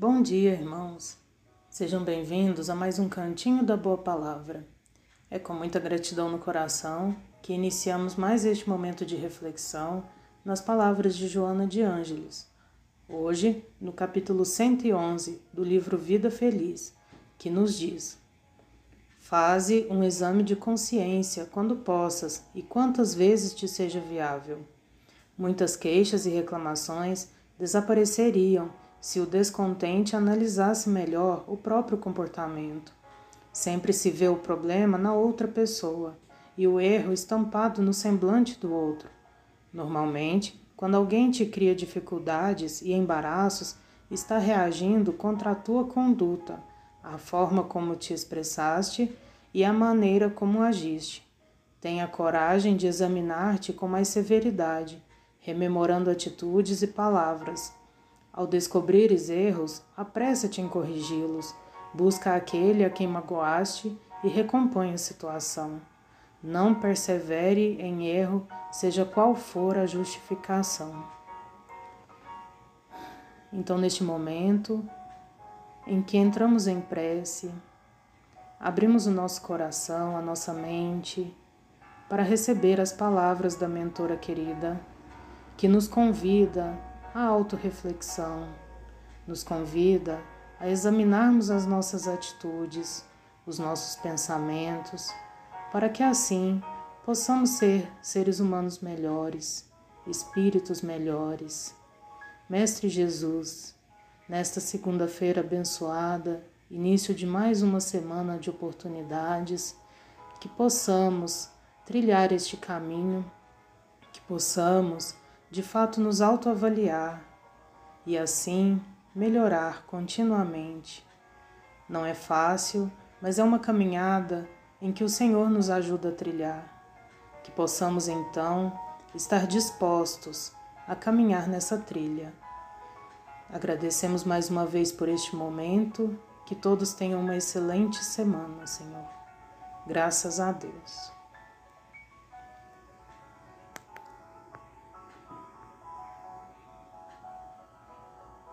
Bom dia, irmãos. Sejam bem-vindos a mais um Cantinho da Boa Palavra. É com muita gratidão no coração que iniciamos mais este momento de reflexão nas palavras de Joana de Ângeles. Hoje, no capítulo 111 do livro Vida Feliz, que nos diz: Faze um exame de consciência quando possas e quantas vezes te seja viável. Muitas queixas e reclamações desapareceriam se o descontente analisasse melhor o próprio comportamento. Sempre se vê o problema na outra pessoa e o erro estampado no semblante do outro. Normalmente, quando alguém te cria dificuldades e embaraços, está reagindo contra a tua conduta, a forma como te expressaste e a maneira como agiste. Tenha coragem de examinar-te com mais severidade, rememorando atitudes e palavras ao descobrires erros, apressa-te em corrigi-los, busca aquele a quem magoaste e recompõe a situação. Não persevere em erro, seja qual for a justificação. Então, neste momento em que entramos em prece, abrimos o nosso coração, a nossa mente, para receber as palavras da mentora querida, que nos convida a autorreflexão nos convida a examinarmos as nossas atitudes, os nossos pensamentos, para que assim possamos ser seres humanos melhores, espíritos melhores. Mestre Jesus, nesta segunda-feira abençoada, início de mais uma semana de oportunidades, que possamos trilhar este caminho, que possamos de fato nos autoavaliar e assim melhorar continuamente. Não é fácil, mas é uma caminhada em que o Senhor nos ajuda a trilhar. Que possamos então estar dispostos a caminhar nessa trilha. Agradecemos mais uma vez por este momento. Que todos tenham uma excelente semana, Senhor. Graças a Deus.